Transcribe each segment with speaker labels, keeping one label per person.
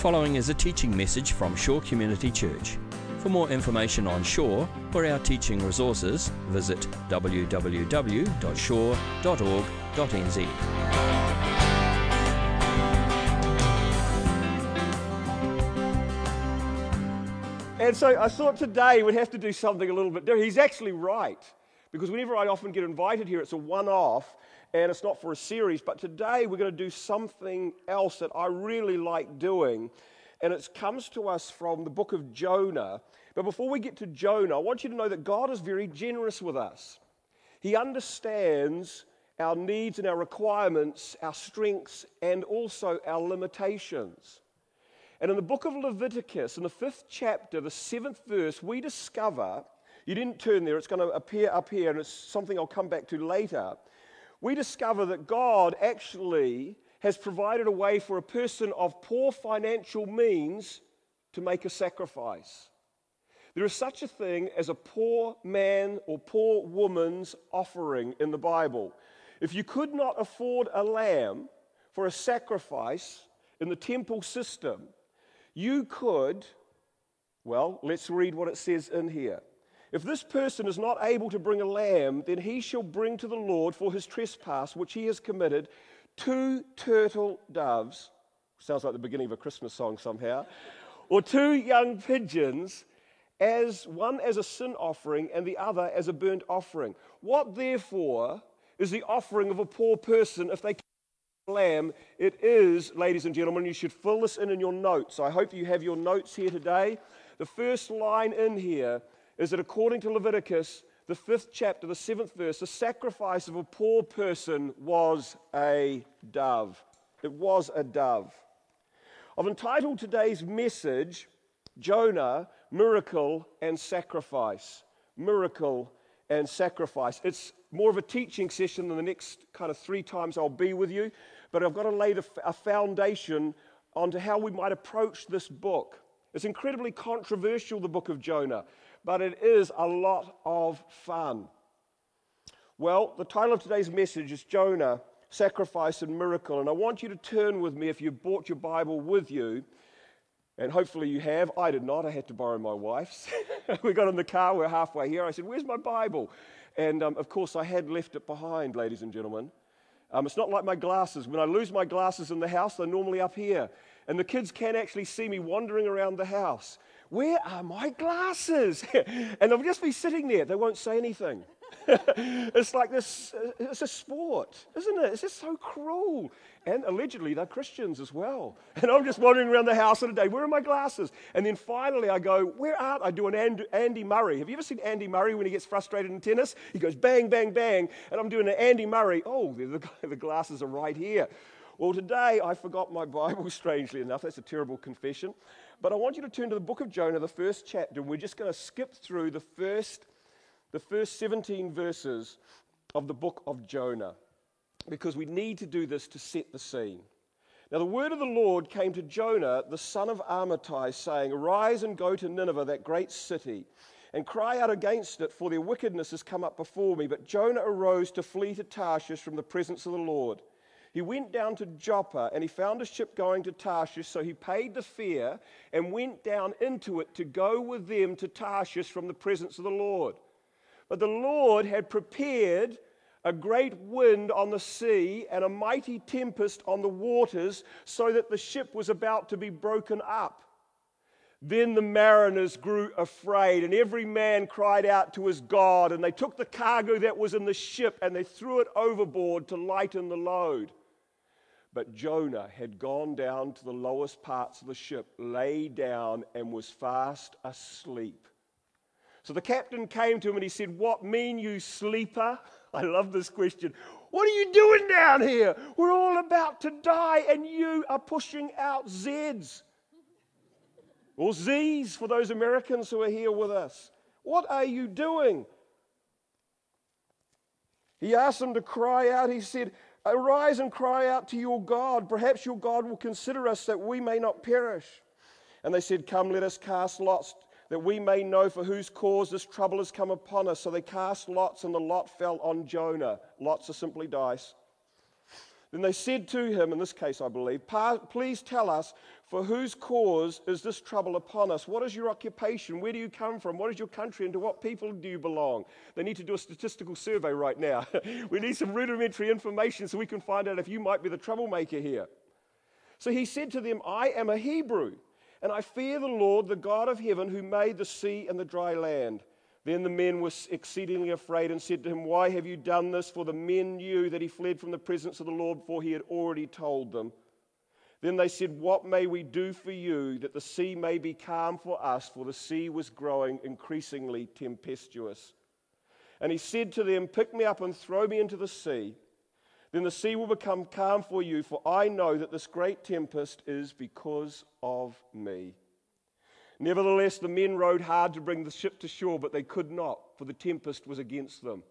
Speaker 1: following is a teaching message from Shore Community Church. For more information on Shore or our teaching resources, visit www.shore.org.nz.
Speaker 2: And so I thought today we'd have to do something a little bit different. He's actually right, because whenever I often get invited here, it's a one off and it's not for a series. But today we're going to do something else that I really like doing. And it comes to us from the book of Jonah. But before we get to Jonah, I want you to know that God is very generous with us. He understands our needs and our requirements, our strengths, and also our limitations. And in the book of Leviticus, in the fifth chapter, the seventh verse, we discover, you didn't turn there, it's going to appear up here, and it's something I'll come back to later. We discover that God actually has provided a way for a person of poor financial means to make a sacrifice. There is such a thing as a poor man or poor woman's offering in the Bible. If you could not afford a lamb for a sacrifice in the temple system, you could, well, let's read what it says in here. If this person is not able to bring a lamb, then he shall bring to the Lord for his trespass, which he has committed, two turtle doves. Sounds like the beginning of a Christmas song somehow. or two young pigeons, as one as a sin offering and the other as a burnt offering. What therefore is the offering of a poor person if they lamb it is, ladies and gentlemen. You should fill this in in your notes. I hope you have your notes here today. The first line in here is that according to Leviticus, the fifth chapter, the seventh verse, the sacrifice of a poor person was a dove. It was a dove. I've entitled today's message, Jonah, Miracle and Sacrifice. Miracle and Sacrifice. It's more of a teaching session than the next kind of three times I'll be with you, but I've got to lay a foundation onto how we might approach this book. It's incredibly controversial, the book of Jonah, but it is a lot of fun. Well, the title of today's message is Jonah, Sacrifice and Miracle. And I want you to turn with me, if you've brought your Bible with you, and hopefully you have. I did not. I had to borrow my wife's. we got in the car, we're halfway here. I said, Where's my Bible? And um, of course, I had left it behind, ladies and gentlemen. Um, it's not like my glasses. When I lose my glasses in the house, they're normally up here. And the kids can actually see me wandering around the house. Where are my glasses? and they'll just be sitting there. They won't say anything. it's like this, uh, it's a sport, isn't it? It's just so cruel. And allegedly, they're Christians as well. And I'm just wandering around the house in a day, where are my glasses? And then finally, I go, where aren't I? do an Andy Murray. Have you ever seen Andy Murray when he gets frustrated in tennis? He goes bang, bang, bang. And I'm doing an Andy Murray. Oh, the, the glasses are right here. Well, today I forgot my Bible, strangely enough. That's a terrible confession. But I want you to turn to the book of Jonah, the first chapter, and we're just going to skip through the first the first 17 verses of the book of Jonah because we need to do this to set the scene. Now, the word of the Lord came to Jonah, the son of Amittai, saying, Arise and go to Nineveh, that great city, and cry out against it, for their wickedness has come up before me. But Jonah arose to flee to Tarshish from the presence of the Lord. He went down to Joppa and he found a ship going to Tarshish, so he paid the fare and went down into it to go with them to Tarshish from the presence of the Lord. But the Lord had prepared a great wind on the sea and a mighty tempest on the waters, so that the ship was about to be broken up. Then the mariners grew afraid, and every man cried out to his God, and they took the cargo that was in the ship and they threw it overboard to lighten the load. But Jonah had gone down to the lowest parts of the ship, lay down, and was fast asleep. So the captain came to him and he said, What mean you, sleeper? I love this question. What are you doing down here? We're all about to die, and you are pushing out Z's. Or Z's for those Americans who are here with us. What are you doing? He asked them to cry out. He said, Arise and cry out to your God. Perhaps your God will consider us that we may not perish. And they said, Come, let us cast lots that we may know for whose cause this trouble has come upon us. So they cast lots, and the lot fell on Jonah. Lots are simply dice. Then they said to him, in this case I believe, Please tell us, for whose cause is this trouble upon us? What is your occupation? Where do you come from? What is your country? And to what people do you belong? They need to do a statistical survey right now. we need some rudimentary information so we can find out if you might be the troublemaker here. So he said to them, I am a Hebrew, and I fear the Lord, the God of heaven, who made the sea and the dry land. Then the men were exceedingly afraid and said to him, Why have you done this? For the men knew that he fled from the presence of the Lord, for he had already told them. Then they said, What may we do for you that the sea may be calm for us? For the sea was growing increasingly tempestuous. And he said to them, Pick me up and throw me into the sea. Then the sea will become calm for you, for I know that this great tempest is because of me. Nevertheless, the men rowed hard to bring the ship to shore, but they could not, for the tempest was against them.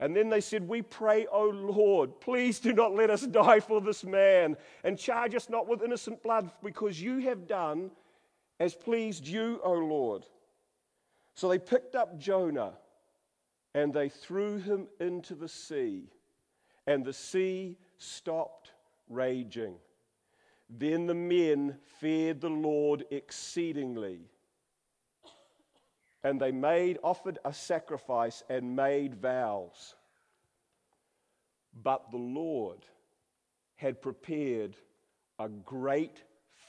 Speaker 2: And then they said, We pray, O Lord, please do not let us die for this man, and charge us not with innocent blood, because you have done as pleased you, O Lord. So they picked up Jonah, and they threw him into the sea, and the sea stopped raging. Then the men feared the Lord exceedingly. And they made, offered a sacrifice and made vows. But the Lord had prepared a great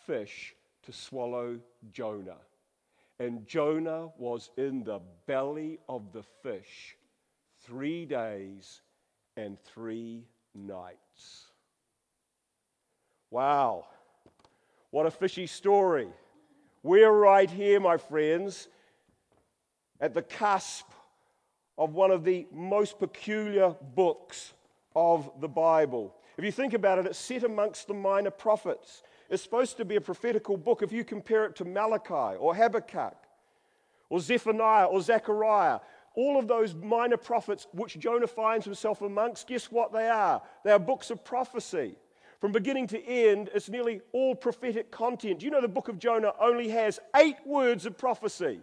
Speaker 2: fish to swallow Jonah. And Jonah was in the belly of the fish three days and three nights. Wow. What a fishy story. We're right here, my friends, at the cusp of one of the most peculiar books of the Bible. If you think about it, it's set amongst the minor prophets. It's supposed to be a prophetical book if you compare it to Malachi or Habakkuk or Zephaniah or Zechariah. All of those minor prophets which Jonah finds himself amongst, guess what they are? They are books of prophecy. From beginning to end, it's nearly all prophetic content. You know the book of Jonah only has eight words of prophecy?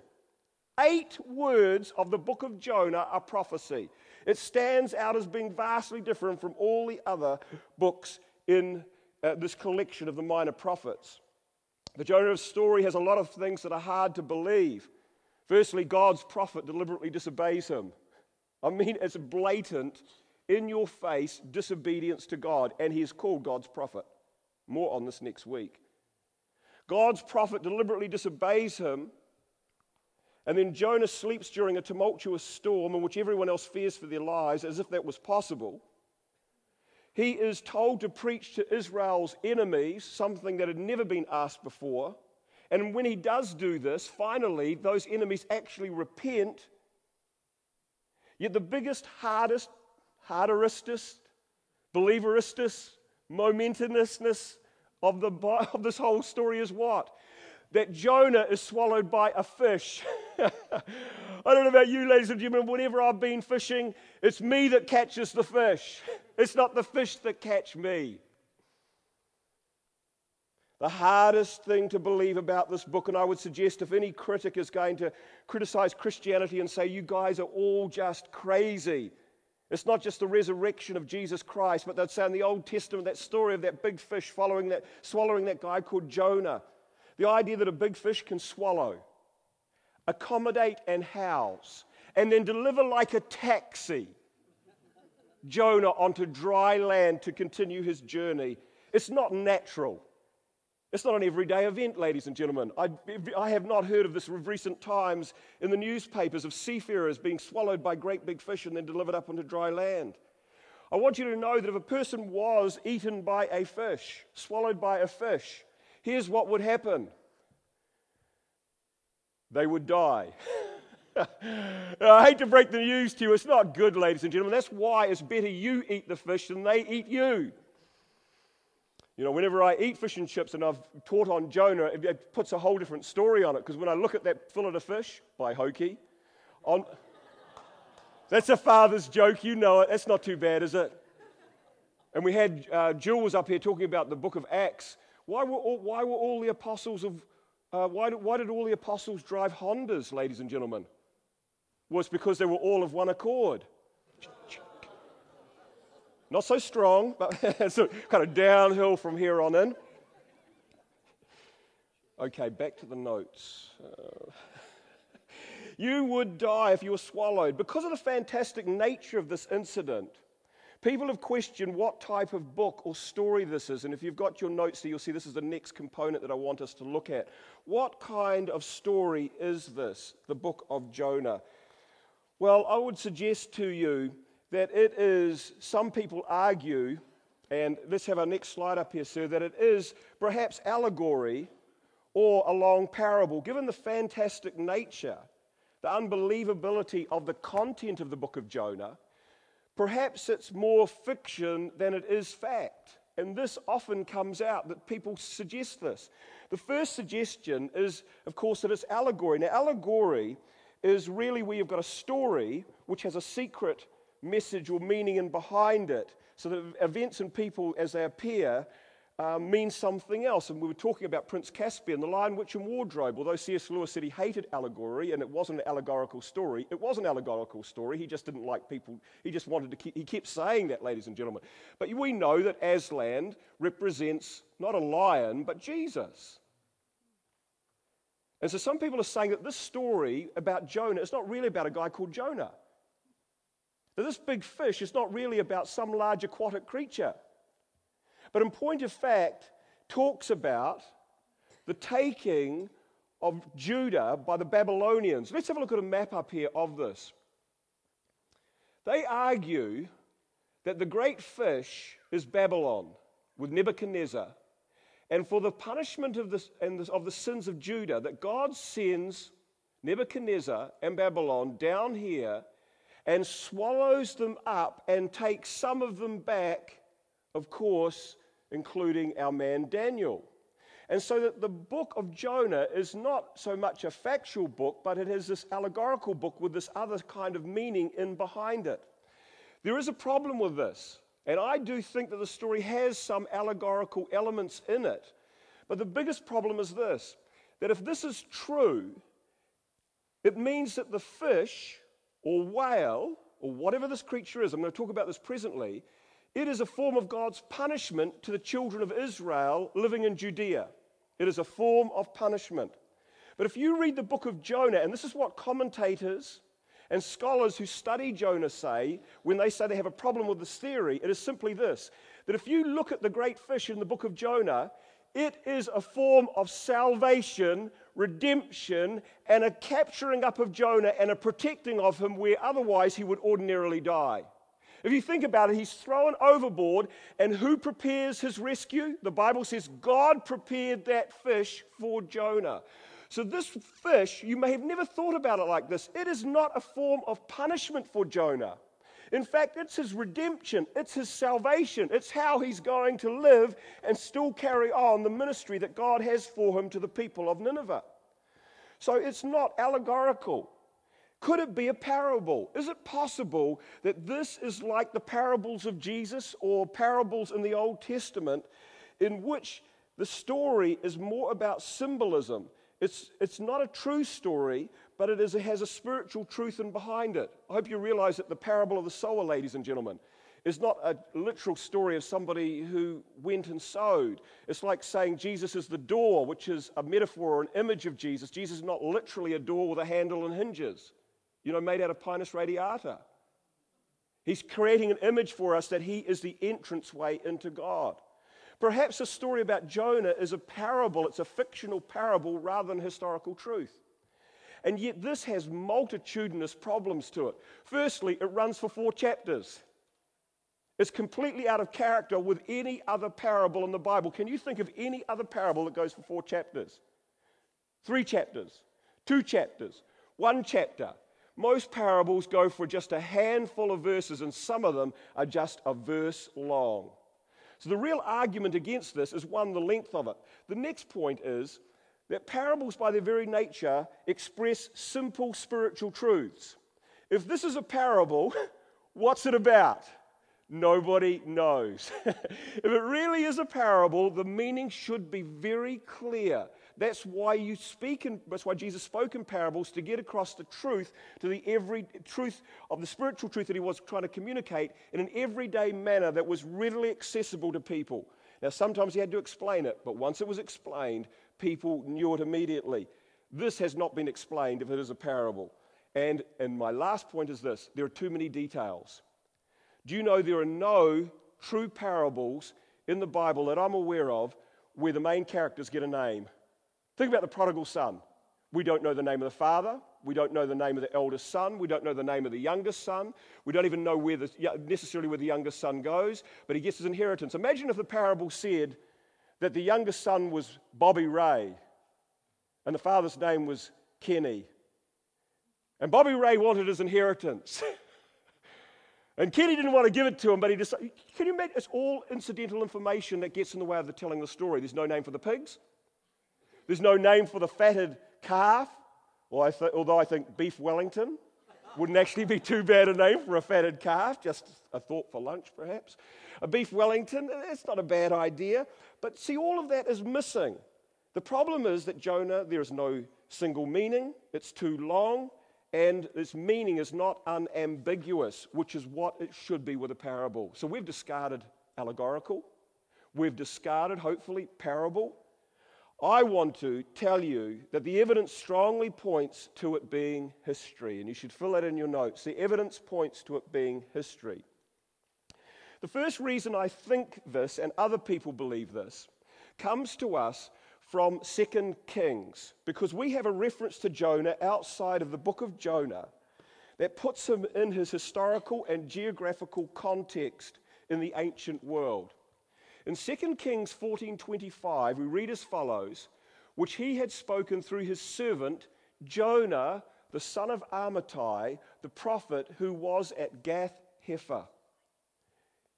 Speaker 2: Eight words of the book of Jonah are prophecy. It stands out as being vastly different from all the other books in uh, this collection of the minor prophets. The Jonah story has a lot of things that are hard to believe. Firstly, God's prophet deliberately disobeys him. I mean, it's blatant in your face disobedience to God, and he is called God's prophet. More on this next week. God's prophet deliberately disobeys him, and then Jonah sleeps during a tumultuous storm in which everyone else fears for their lives, as if that was possible. He is told to preach to Israel's enemies, something that had never been asked before. And when he does do this, finally, those enemies actually repent. Yet the biggest, hardest harderistus, believeristus, momentousness of, the, of this whole story is what? That Jonah is swallowed by a fish. I don't know about you, ladies and gentlemen, whenever I've been fishing, it's me that catches the fish. It's not the fish that catch me. The hardest thing to believe about this book, and I would suggest if any critic is going to criticize Christianity and say, you guys are all just crazy, it's not just the resurrection of Jesus Christ, but that's in the Old Testament, that story of that big fish following that, swallowing that guy called Jonah. The idea that a big fish can swallow, accommodate, and house, and then deliver like a taxi Jonah onto dry land to continue his journey. It's not natural. It's not an everyday event, ladies and gentlemen. I, I, have not heard of this of recent times in the newspapers of seafarers being swallowed by great big fish and then delivered up onto dry land. I want you to know that if a person was eaten by a fish, swallowed by a fish, here's what would happen they would die. I hate to break the news to you, it's not good, ladies and gentlemen. That's why it's better you eat the fish than they eat you. You know, whenever I eat fish and chips and I've taught on Jonah, it puts a whole different story on it because when I look at that fillet of fish by Hokey, on, that's a father's joke, you know it. That's not too bad, is it? And we had uh, Jules up here talking about the book of Acts. Why were all, why were all the apostles of, uh, why, did, why did all the apostles drive Hondas, ladies and gentlemen? Was well, because they were all of one accord. Not so strong, but so kind of downhill from here on in. Okay, back to the notes. Uh, you would die if you were swallowed. Because of the fantastic nature of this incident, people have questioned what type of book or story this is. And if you've got your notes there, you'll see this is the next component that I want us to look at. What kind of story is this, the book of Jonah? Well, I would suggest to you that it is, some people argue, and let's have our next slide up here, sir, that it is perhaps allegory or a long parable. Given the fantastic nature, the unbelievability of the content of the book of Jonah, perhaps it's more fiction than it is fact. And this often comes out that people suggest this. The first suggestion is, of course, that it's allegory. Now, allegory is really where you've got a story which has a secret message or meaning in behind it. So that events and people as they appear uh, mean something else. And we were talking about Prince Caspian, the Lion, Witch, and Wardrobe. Although C.S. Lewis said he hated allegory and it wasn't an allegorical story, it was an allegorical story. He just didn't like people. He just wanted to keep, he kept saying that, ladies and gentlemen. But we know that Aslan represents not a lion, but Jesus. And so some people are saying that this story about Jonah is not really about a guy called Jonah. That this big fish is not really about some large aquatic creature, but in point of fact, talks about the taking of Judah by the Babylonians. Let's have a look at a map up here of this. They argue that the great fish is Babylon with Nebuchadnezzar, and for the punishment of the, of the sins of Judah, that God sends Nebuchadnezzar and Babylon down here and swallows them up and takes some of them back, of course, including our man Daniel. And so that the book of Jonah is not so much a factual book, but it is this allegorical book with this other kind of meaning in behind it. There is a problem with this, and I do think that the story has some allegorical elements in it. But the biggest problem is this that if this is true, it means that the fish or whale, or whatever this creature is, I'm going to talk about this presently, it is a form of God's punishment to the children of Israel living in Judea. It is a form of punishment. But if you read the book of Jonah, and this is what commentators and scholars who study Jonah say when they say they have a problem with this theory, it is simply this that if you look at the great fish in the book of Jonah, it is a form of salvation redemption, and a capturing up of Jonah and a protecting of him where otherwise he would ordinarily die. If you think about it, he's thrown overboard, and who prepares his rescue? The Bible says God prepared that fish for Jonah. So, this fish, you may have never thought about it like this. It is not a form of punishment for Jonah. In fact, it's his redemption, it's his salvation, it's how he's going to live and still carry on the ministry that God has for him to the people of Nineveh. So it's not allegorical. Could it be a parable? Is it possible that this is like the parables of Jesus or parables in the Old Testament in which the story is more about symbolism? It's, it's not a true story, but it, is, it has a spiritual truth in behind it. I hope you realize that the parable of the sower, ladies and gentlemen, is not a literal story of somebody who went and sowed. It's like saying Jesus is the door, which is a metaphor or an image of Jesus. Jesus is not literally a door with a handle and hinges, you know, made out of Pinus radiata. He's creating an image for us that he is the entranceway into God. Perhaps a story about Jonah is a parable, it's a fictional parable rather than historical truth. And yet, this has multitudinous problems to it. Firstly, it runs for four chapters. It's completely out of character with any other parable in the Bible. Can you think of any other parable that goes for four chapters? Three chapters, two chapters, one chapter. Most parables go for just a handful of verses, and some of them are just a verse long. So, the real argument against this is one, the length of it. The next point is that parables, by their very nature, express simple spiritual truths. If this is a parable, what's it about? Nobody knows. if it really is a parable, the meaning should be very clear. That's why you speak in, that's why Jesus spoke in parables to get across the truth to the every truth of the spiritual truth that he was trying to communicate in an everyday manner that was readily accessible to people. Now, sometimes he had to explain it, but once it was explained, people knew it immediately. This has not been explained if it is a parable. And, and my last point is this there are too many details. Do you know there are no true parables in the Bible that I'm aware of where the main characters get a name? Think about the prodigal son. We don't know the name of the father. We don't know the name of the eldest son. We don't know the name of the youngest son. We don't even know where the, necessarily where the youngest son goes, but he gets his inheritance. Imagine if the parable said that the youngest son was Bobby Ray and the father's name was Kenny. And Bobby Ray wanted his inheritance. and Kenny didn't want to give it to him, but he decided, can you imagine? It's all incidental information that gets in the way of the telling the story. There's no name for the pigs. There's no name for the fatted calf. Although I think beef Wellington wouldn't actually be too bad a name for a fatted calf, just a thought for lunch perhaps. A beef Wellington, eh, that's not a bad idea. But see, all of that is missing. The problem is that Jonah, there is no single meaning, it's too long, and its meaning is not unambiguous, which is what it should be with a parable. So we've discarded allegorical, we've discarded, hopefully, parable. I want to tell you that the evidence strongly points to it being history, and you should fill that in your notes. The evidence points to it being history. The first reason I think this, and other people believe this, comes to us from 2 Kings because we have a reference to Jonah outside of the book of Jonah that puts him in his historical and geographical context in the ancient world. In 2 Kings 14:25 we read as follows, which he had spoken through his servant Jonah, the son of Amittai, the prophet who was at Gath Hepher.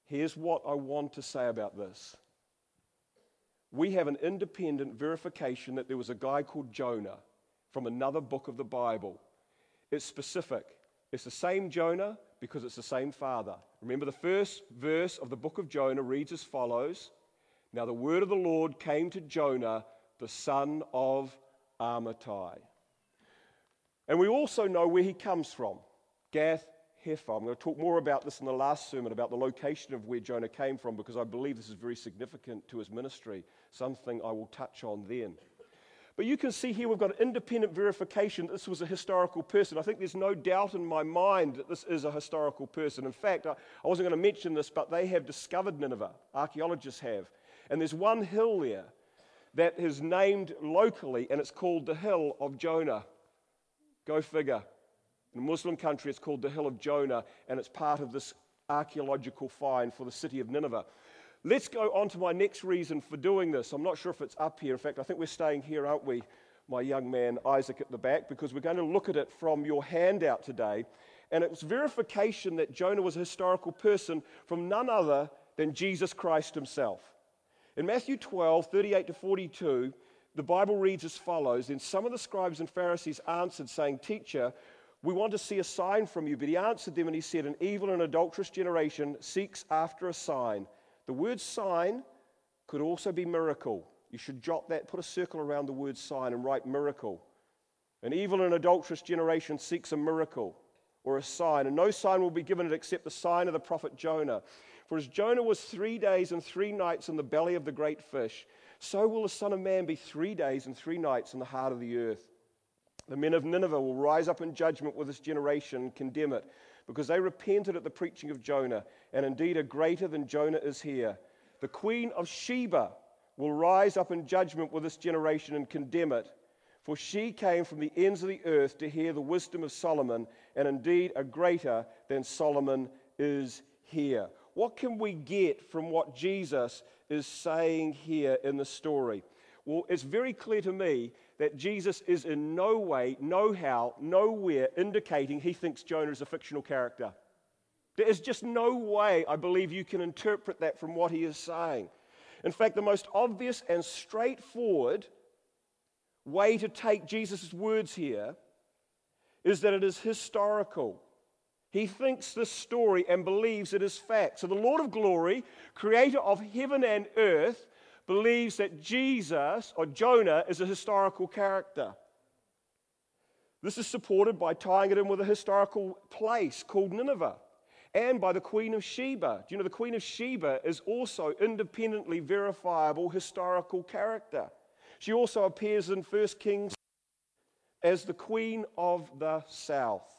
Speaker 2: Here's what I want to say about this we have an independent verification that there was a guy called Jonah from another book of the Bible. It's specific. It's the same Jonah because it's the same father. Remember, the first verse of the book of Jonah reads as follows Now the word of the Lord came to Jonah, the son of Amittai. And we also know where he comes from Gath Hepher. I'm going to talk more about this in the last sermon about the location of where Jonah came from because I believe this is very significant to his ministry, something I will touch on then. But you can see here we've got independent verification that this was a historical person. I think there's no doubt in my mind that this is a historical person. In fact, I, wasn't going to mention this, but they have discovered Nineveh. Archaeologists have. And there's one hill there that is named locally, and it's called the Hill of Jonah. Go figure. In a Muslim country, it's called the Hill of Jonah, and it's part of this archaeological find for the city of Nineveh. Let's go on to my next reason for doing this. I'm not sure if it's up here. In fact, I think we're staying here, aren't we, my young man Isaac at the back, because we're going to look at it from your handout today. And it's verification that Jonah was a historical person from none other than Jesus Christ himself. In Matthew 12, 38 to 42, the Bible reads as follows Then some of the scribes and Pharisees answered, saying, Teacher, we want to see a sign from you. But he answered them and he said, An evil and adulterous generation seeks after a sign. The word sign could also be miracle. You should jot that, put a circle around the word sign and write miracle. An evil and adulterous generation seeks a miracle or a sign, and no sign will be given it except the sign of the prophet Jonah. For as Jonah was three days and three nights in the belly of the great fish, so will the Son of Man be three days and three nights in the heart of the earth. The men of Nineveh will rise up in judgment with this generation and condemn it, because they repented at the preaching of Jonah, and indeed a greater than Jonah is here. The queen of Sheba will rise up in judgment with this generation and condemn it, for she came from the ends of the earth to hear the wisdom of Solomon, and indeed a greater than Solomon is here. What can we get from what Jesus is saying here in the story? Well, it's very clear to me that Jesus is in no way, no how, nowhere indicating he thinks Jonah is a fictional character. There is just no way, I believe, you can interpret that from what he is saying. In fact, the most obvious and straightforward way to take Jesus' words here is that it is historical. He thinks this story and believes it is fact. So, the Lord of glory, creator of heaven and earth, believes that Jesus or Jonah is a historical character. This is supported by tying it in with a historical place called Nineveh and by the Queen of Sheba. Do you know the Queen of Sheba is also independently verifiable historical character? She also appears in 1 Kings as the Queen of the South.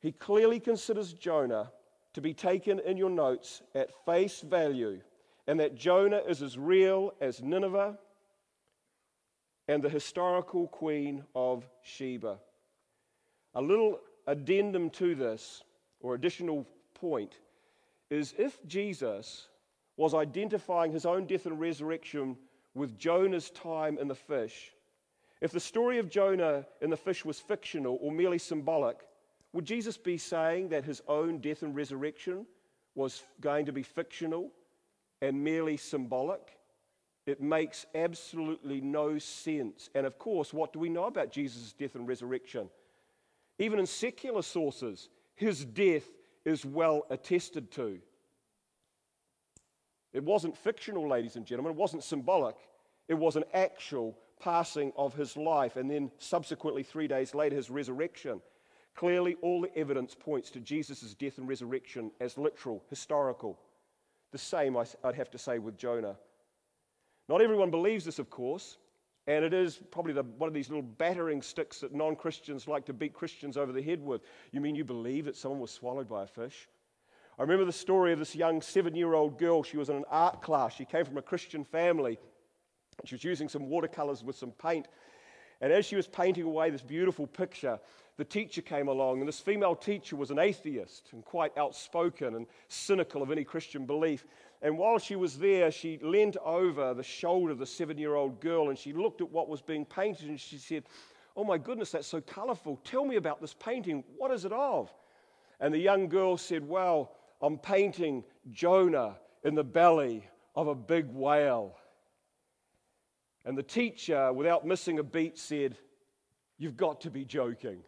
Speaker 2: He clearly considers Jonah to be taken in your notes at face value, and that Jonah is as real as Nineveh and the historical queen of Sheba. A little addendum to this, or additional point, is if Jesus was identifying his own death and resurrection with Jonah's time in the fish, if the story of Jonah in the fish was fictional or merely symbolic, would Jesus be saying that his own death and resurrection was going to be fictional and merely symbolic? It makes absolutely no sense. And of course, what do we know about Jesus' death and resurrection? Even in secular sources, his death is well attested to. It wasn't fictional, ladies and gentlemen. It wasn't symbolic. It was an actual passing of his life, and then subsequently, three days later, his resurrection. Clearly, all the evidence points to Jesus' death and resurrection as literal, historical. The same, I'd have to say, with Jonah. Not everyone believes this, of course, and it is probably the, one of these little battering sticks that non Christians like to beat Christians over the head with. You mean you believe that someone was swallowed by a fish? I remember the story of this young seven year old girl. She was in an art class. She came from a Christian family. She was using some watercolors with some paint. And as she was painting away this beautiful picture, the teacher came along, and this female teacher was an atheist and quite outspoken and cynical of any Christian belief. And while she was there, she leant over the shoulder of the seven year old girl and she looked at what was being painted and she said, Oh my goodness, that's so colorful. Tell me about this painting. What is it of? And the young girl said, Well, I'm painting Jonah in the belly of a big whale. And the teacher, without missing a beat, said, You've got to be joking.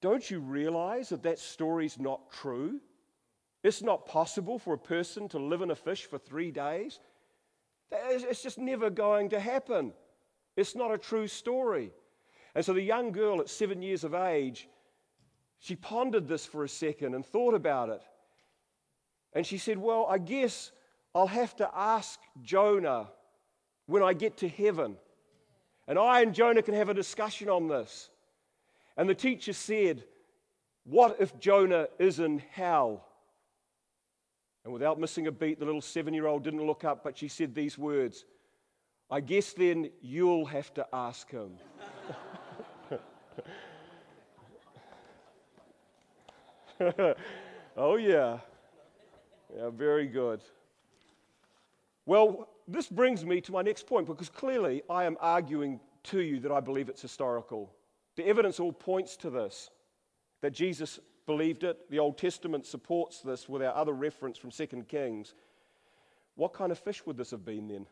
Speaker 2: Don't you realize that that story's not true? It's not possible for a person to live in a fish for three days. It's just never going to happen. It's not a true story. And so the young girl at seven years of age, she pondered this for a second and thought about it. And she said, Well, I guess I'll have to ask Jonah when I get to heaven. And I and Jonah can have a discussion on this. And the teacher said, What if Jonah is in hell? And without missing a beat, the little seven year old didn't look up, but she said these words I guess then you'll have to ask him. oh, yeah. Yeah, very good. Well, this brings me to my next point because clearly I am arguing to you that I believe it's historical. The evidence all points to this that Jesus believed it. The Old Testament supports this with our other reference from 2 Kings. What kind of fish would this have been then?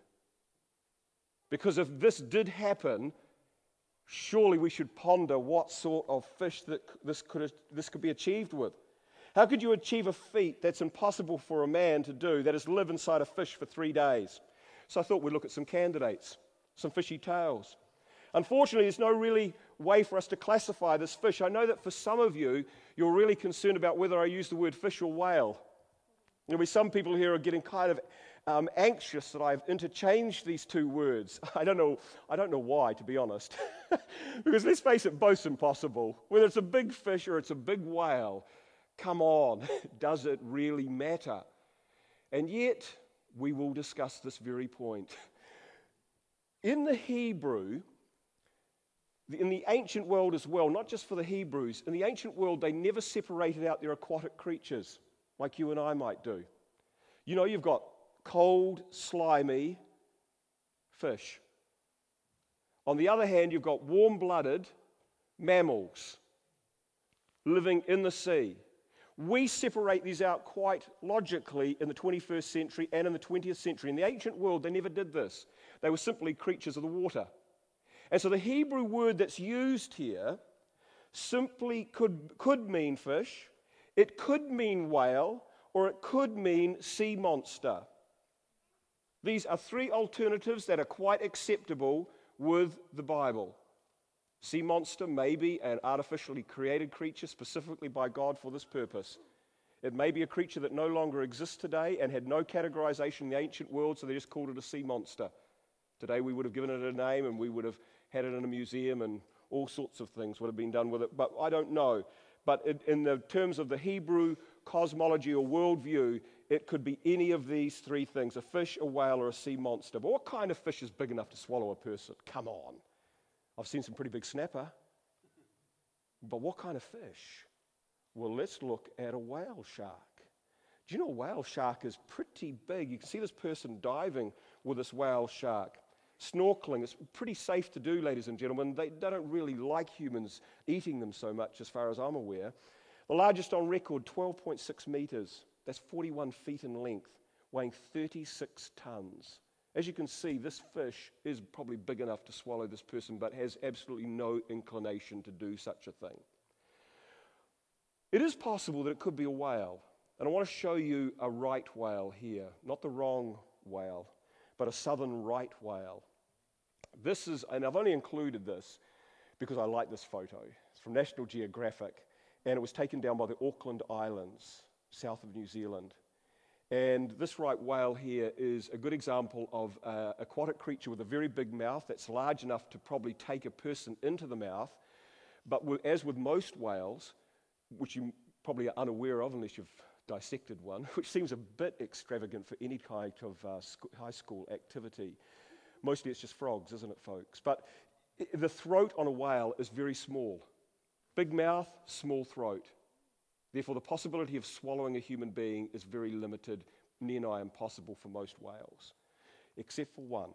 Speaker 2: Because if this did happen, surely we should ponder what sort of fish that this could, this could be achieved with. How could you achieve a feat that's impossible for a man to do, that is live inside a fish for three days? So I thought we'd look at some candidates, some fishy tales. Unfortunately, there's no really way for us to classify this fish. I know that for some of you, you're really concerned about whether I use the word fish or whale. There'll be some people here are getting kind of um, anxious that I've interchanged these two words. I don't know, I don't know why, to be honest. because let's face it, both's impossible. Whether it's a big fish or it's a big whale, come on, does it really matter? And yet, we will discuss this very point. In the Hebrew, in the ancient world as well, not just for the Hebrews, in the ancient world, they never separated out their aquatic creatures like you and I might do. You know, you've got cold, slimy fish. On the other hand, you've got warm blooded mammals living in the sea. We separate these out quite logically in the 21st century and in the 20th century. In the ancient world, they never did this, they were simply creatures of the water. And so the Hebrew word that's used here simply could, could mean fish, it could mean whale, or it could mean sea monster. These are three alternatives that are quite acceptable with the Bible. Sea monster may be an artificially created creature specifically by God for this purpose. It may be a creature that no longer exists today and had no categorization in the ancient world, so they just called it a sea monster. Today we would have given it a name and we would have had it in a museum and all sorts of things would have been done with it, but I don't know. But in the terms of the Hebrew cosmology or worldview, it could be any of these three things a fish, a whale, or a sea monster. But what kind of fish is big enough to swallow a person? Come on. I've seen some pretty big snapper. But what kind of fish? Well, let's look at a whale shark. Do you know a whale shark is pretty big? You can see this person diving with this whale shark. Snorkeling is pretty safe to do, ladies and gentlemen. They, they don't really like humans eating them so much, as far as I'm aware. The largest on record, 12.6 meters. That's 41 feet in length, weighing 36 tons. As you can see, this fish is probably big enough to swallow this person, but has absolutely no inclination to do such a thing. It is possible that it could be a whale. And I want to show you a right whale here, not the wrong whale, but a southern right whale. This is, and I've only included this because I like this photo. It's from National Geographic, and it was taken down by the Auckland Islands, south of New Zealand. And this right whale here is a good example of an aquatic creature with a very big mouth that's large enough to probably take a person into the mouth. But as with most whales, which you probably are unaware of unless you've dissected one, which seems a bit extravagant for any kind of uh, sc- high school activity. Mostly it's just frogs, isn't it, folks? But the throat on a whale is very small. Big mouth, small throat. Therefore, the possibility of swallowing a human being is very limited, near nigh impossible for most whales, except for one.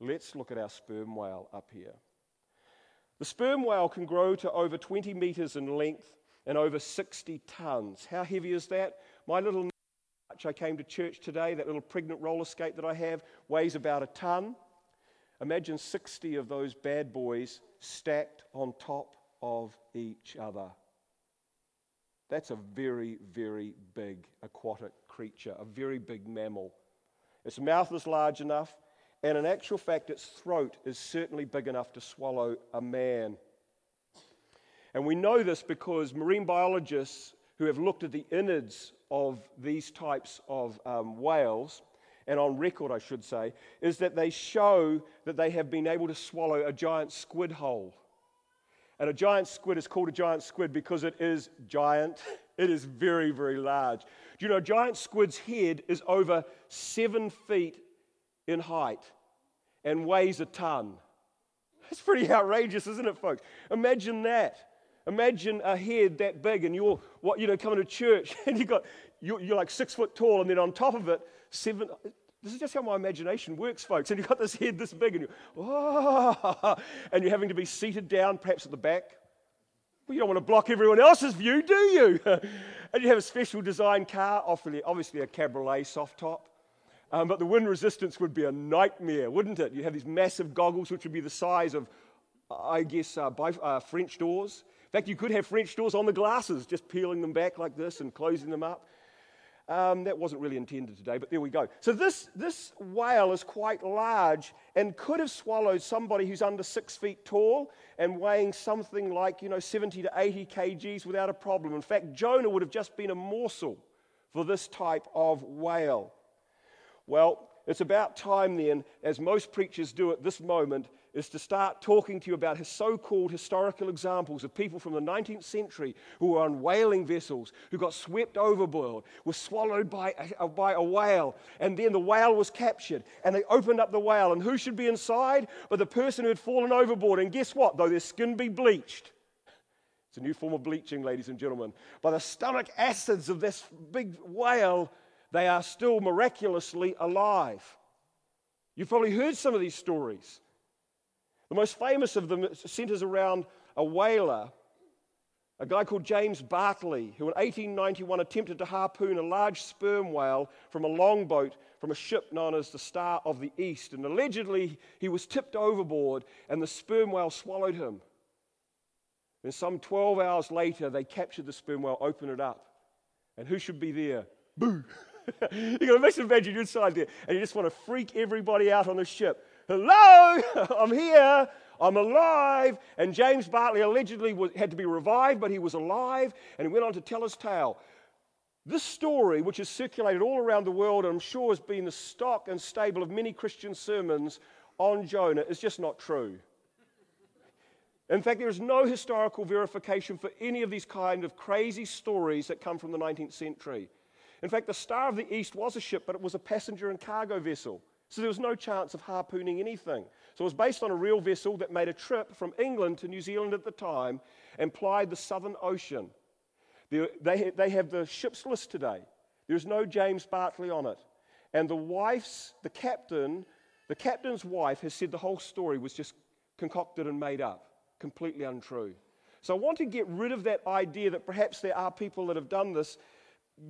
Speaker 2: Let's look at our sperm whale up here. The sperm whale can grow to over 20 meters in length and over 60 tons. How heavy is that? My little I came to church today, that little pregnant roller skate that I have, weighs about a ton. Imagine 60 of those bad boys stacked on top of each other. That's a very, very big aquatic creature, a very big mammal. Its mouth is large enough, and in actual fact, its throat is certainly big enough to swallow a man. And we know this because marine biologists who have looked at the innards of these types of um, whales, and on record, I should say, is that they show that they have been able to swallow a giant squid whole. And a giant squid is called a giant squid because it is giant. It is very, very large. Do you know, a giant squid's head is over seven feet in height and weighs a ton. That's pretty outrageous, isn't it, folks? Imagine that. Imagine a head that big and you're, what, you know, coming to church and you got, you're, you're like six foot tall and then on top of it, seven, this is just how my imagination works, folks. And you've got this head this big, and you're, oh, and you're having to be seated down, perhaps at the back. Well, you don't want to block everyone else's view, do you? and you have a special design car, obviously a cabriolet soft top. Um, but the wind resistance would be a nightmare, wouldn't it? You have these massive goggles, which would be the size of, I guess, uh, by, uh, French doors. In fact, you could have French doors on the glasses, just peeling them back like this and closing them up. Um, that wasn't really intended today, but there we go. So this, this whale is quite large and could have swallowed somebody who's under six feet tall and weighing something like, you know, 70 to 80 kgs without a problem. In fact, Jonah would have just been a morsel for this type of whale. Well, it's about time then, as most preachers do at this moment, is to start talking to you about his so called historical examples of people from the 19th century who were on whaling vessels, who got swept overboard, were swallowed by a, by a whale, and then the whale was captured, and they opened up the whale, and who should be inside but the person who had fallen overboard? And guess what? Though their skin be bleached, it's a new form of bleaching, ladies and gentlemen. By the stomach acids of this big whale, they are still miraculously alive. You've probably heard some of these stories. The most famous of them centers around a whaler, a guy called James Bartley, who in 1891 attempted to harpoon a large sperm whale from a longboat from a ship known as the Star of the East. And allegedly, he was tipped overboard and the sperm whale swallowed him. And some 12 hours later, they captured the sperm whale, opened it up. And who should be there? Boo! you can imagine you're inside there and you just want to freak everybody out on the ship. Hello, I'm here. I'm alive. And James Bartley allegedly was, had to be revived, but he was alive, and he went on to tell his tale. This story, which has circulated all around the world, and I'm sure has been the stock and stable of many Christian sermons on Jonah, is just not true. In fact, there is no historical verification for any of these kind of crazy stories that come from the 19th century. In fact, the Star of the East was a ship, but it was a passenger and cargo vessel. So there was no chance of harpooning anything. So it was based on a real vessel that made a trip from England to New Zealand at the time and plied the Southern Ocean. They, have the ship's list today. There's no James Bartley on it. And the wife's, the captain, the captain's wife has said the whole story was just concocted and made up, completely untrue. So I want to get rid of that idea that perhaps there are people that have done this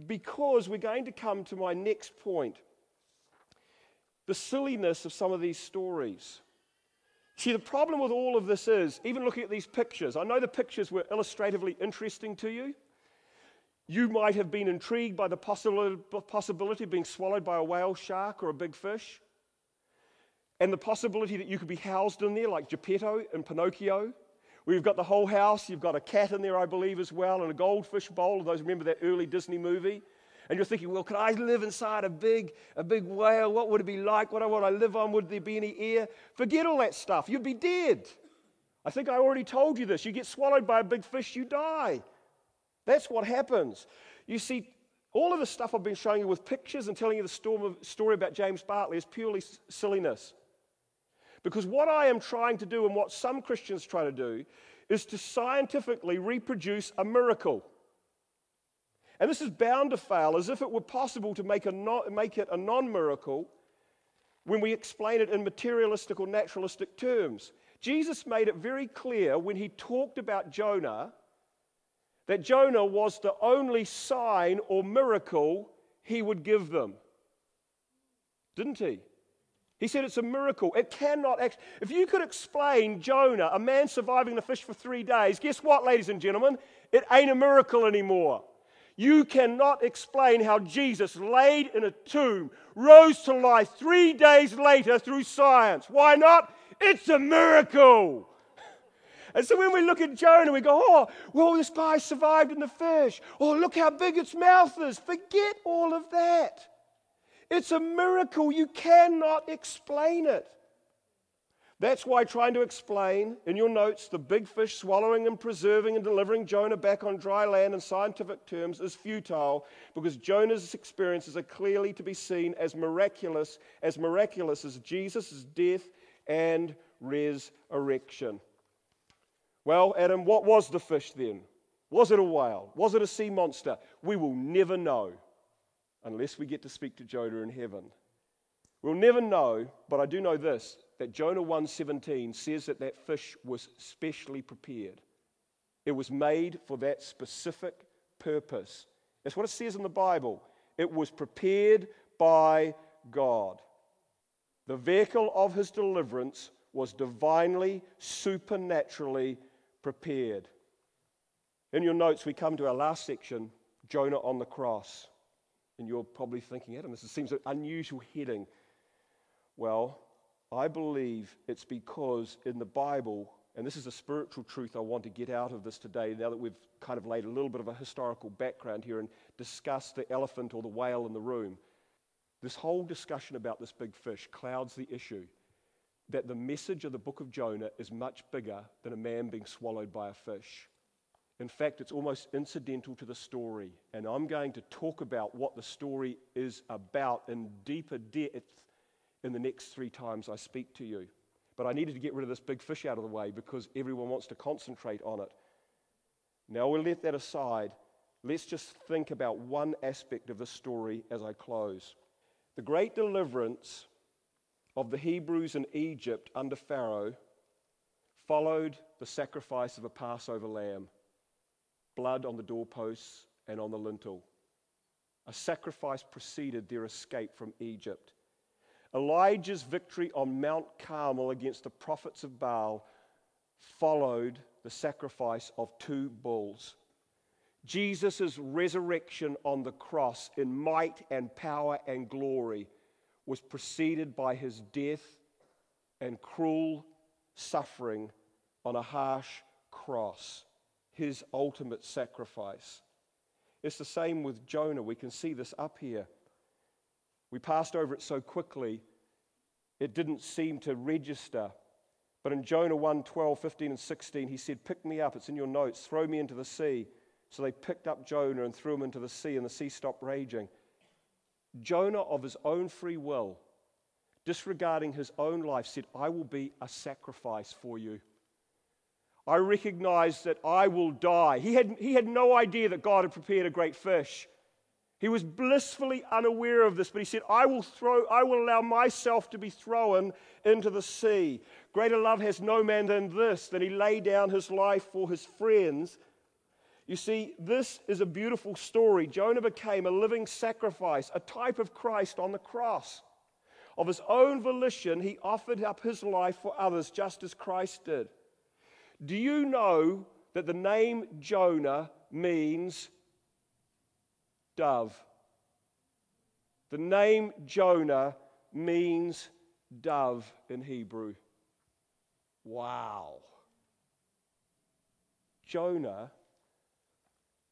Speaker 2: because we're going to come to my next point the silliness of some of these stories. See, the problem with all of this is, even looking at these pictures, I know the pictures were illustratively interesting to you. You might have been intrigued by the possibility of being swallowed by a whale shark or a big fish, and the possibility that you could be housed in there, like Geppetto and Pinocchio. We've got the whole house. You've got a cat in there, I believe, as well, and a goldfish bowl. Those remember that early Disney movie? And you're thinking, well, could I live inside a big, a big whale? What would it be like? What would I live on? Would there be any air? Forget all that stuff. You'd be dead. I think I already told you this. You get swallowed by a big fish, you die. That's what happens. You see, all of the stuff I've been showing you with pictures and telling you the story about James Bartley is purely silliness. Because what I am trying to do and what some Christians try to do is to scientifically reproduce a miracle. And this is bound to fail, as if it were possible to make, non, make it a non miracle when we explain it in materialistic or naturalistic terms. Jesus made it very clear when he talked about Jonah that Jonah was the only sign or miracle he would give them. Didn't he? He said it's a miracle. It cannot act. If you could explain Jonah, a man surviving the fish for three days, guess what, ladies and gentlemen? It ain't a miracle anymore. You cannot explain how Jesus, laid in a tomb, rose to life three days later through science. Why not? It's a miracle. And so when we look at Jonah, we go, oh, well, this guy survived in the fish. Oh, look how big its mouth is. Forget all of that. It's a miracle. You cannot explain it. That's why trying to explain in your notes the big fish swallowing and preserving and delivering Jonah back on dry land in scientific terms is futile because Jonah's experiences are clearly to be seen as miraculous, as miraculous as Jesus' death and resurrection. Well, Adam, what was the fish then? Was it a whale? Was it a sea monster? We will never know unless we get to speak to Jonah in heaven. We'll never know, but I do know this that Jonah 1:17 says that that fish was specially prepared. It was made for that specific purpose. That's what it says in the Bible. It was prepared by God. The vehicle of his deliverance was divinely, supernaturally prepared. In your notes, we come to our last section Jonah on the cross. And you're probably thinking, Adam, this seems an unusual heading. Well, I believe it's because in the Bible, and this is a spiritual truth I want to get out of this today, now that we've kind of laid a little bit of a historical background here and discussed the elephant or the whale in the room. This whole discussion about this big fish clouds the issue that the message of the book of Jonah is much bigger than a man being swallowed by a fish. In fact, it's almost incidental to the story. And I'm going to talk about what the story is about in deeper depth in the next three times I speak to you. But I needed to get rid of this big fish out of the way because everyone wants to concentrate on it. Now we'll let that aside. Let's just think about one aspect of the story as I close. The great deliverance of the Hebrews in Egypt under Pharaoh followed the sacrifice of a Passover lamb, blood on the doorposts and on the lintel. A sacrifice preceded their escape from Egypt. Elijah's victory on Mount Carmel against the prophets of Baal followed the sacrifice of two bulls. Jesus' resurrection on the cross in might and power and glory was preceded by his death and cruel suffering on a harsh cross, his ultimate sacrifice. It's the same with Jonah. We can see this up here. We passed over it so quickly, it didn't seem to register. But in Jonah 1 12, 15, and 16, he said, Pick me up. It's in your notes. Throw me into the sea. So they picked up Jonah and threw him into the sea, and the sea stopped raging. Jonah, of his own free will, disregarding his own life, said, I will be a sacrifice for you. I recognize that I will die. He had, he had no idea that God had prepared a great fish. He was blissfully unaware of this, but he said, I will, throw, I will allow myself to be thrown into the sea. Greater love has no man than this, that he lay down his life for his friends. You see, this is a beautiful story. Jonah became a living sacrifice, a type of Christ on the cross. Of his own volition, he offered up his life for others, just as Christ did. Do you know that the name Jonah means dove? The name Jonah means dove in Hebrew. Wow. Jonah,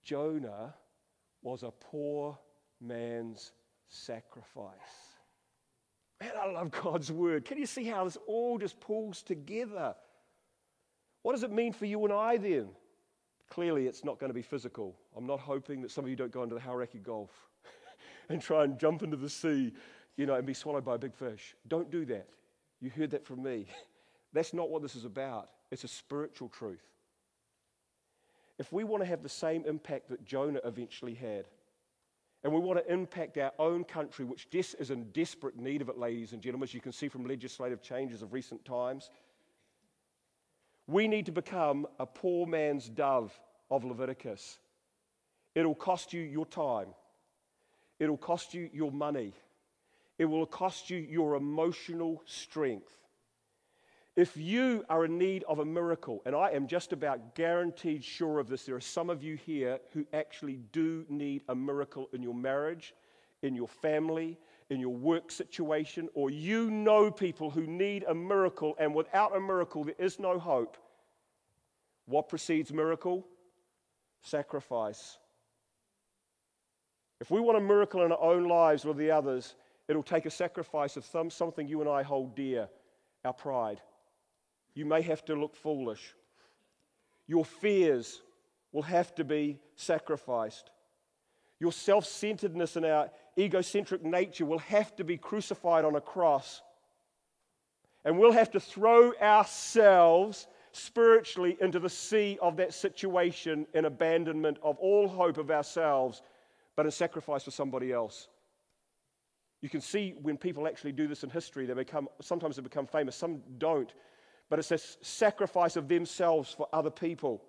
Speaker 2: Jonah was a poor man's sacrifice. Man, I love God's word. Can you see how this all just pulls together? What does it mean for you and I then? Clearly, it's not going to be physical. I'm not hoping that some of you don't go into the Hauraki Gulf and try and jump into the sea, you know, and be swallowed by a big fish. Don't do that. You heard that from me. That's not what this is about. It's a spiritual truth. If we want to have the same impact that Jonah eventually had, and we want to impact our own country, which is in desperate need of it, ladies and gentlemen, as you can see from legislative changes of recent times, we need to become a poor man's dove of Leviticus. It'll cost you your time, it'll cost you your money, it will cost you your emotional strength. If you are in need of a miracle, and I am just about guaranteed sure of this, there are some of you here who actually do need a miracle in your marriage, in your family, in your work situation, or you know people who need a miracle, and without a miracle, there is no hope. What precedes miracle? Sacrifice. If we want a miracle in our own lives or the others, it'll take a sacrifice of some, something you and I hold dear our pride. You may have to look foolish. Your fears will have to be sacrificed. Your self centeredness and our egocentric nature will have to be crucified on a cross. And we'll have to throw ourselves spiritually into the sea of that situation in abandonment of all hope of ourselves, but in sacrifice for somebody else. You can see when people actually do this in history, they become sometimes they become famous, some don't. But it's a sacrifice of themselves for other people.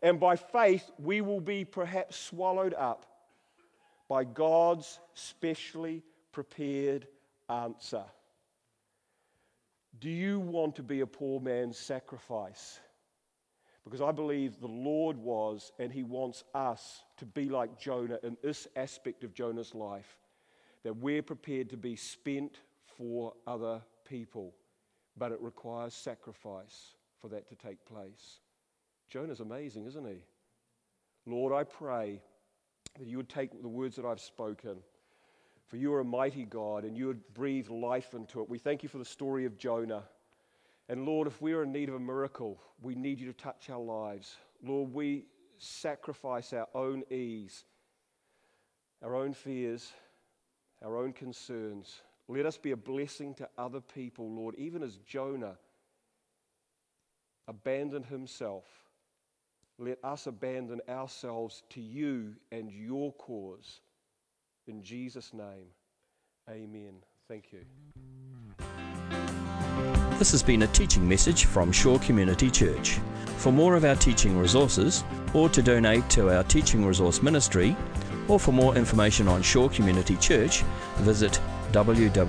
Speaker 2: And by faith, we will be perhaps swallowed up by God's specially prepared answer. Do you want to be a poor man's sacrifice? Because I believe the Lord was, and He wants us to be like Jonah in this aspect of Jonah's life, that we're prepared to be spent for other people, but it requires sacrifice for that to take place. Jonah's amazing, isn't he? Lord, I pray that you would take the words that I've spoken for you are a mighty God and you would breathe life into it. We thank you for the story of Jonah. And Lord, if we are in need of a miracle, we need you to touch our lives. Lord, we sacrifice our own ease, our own fears, our own concerns. Let us be a blessing to other people, Lord, even as Jonah abandoned himself. Let us abandon ourselves to you and your cause. In Jesus' name, amen. Thank you.
Speaker 1: This has been a teaching message from Shore Community Church. For more of our teaching resources, or to donate to our teaching resource ministry, or for more information on Shore Community Church, visit www.shore.org.nz.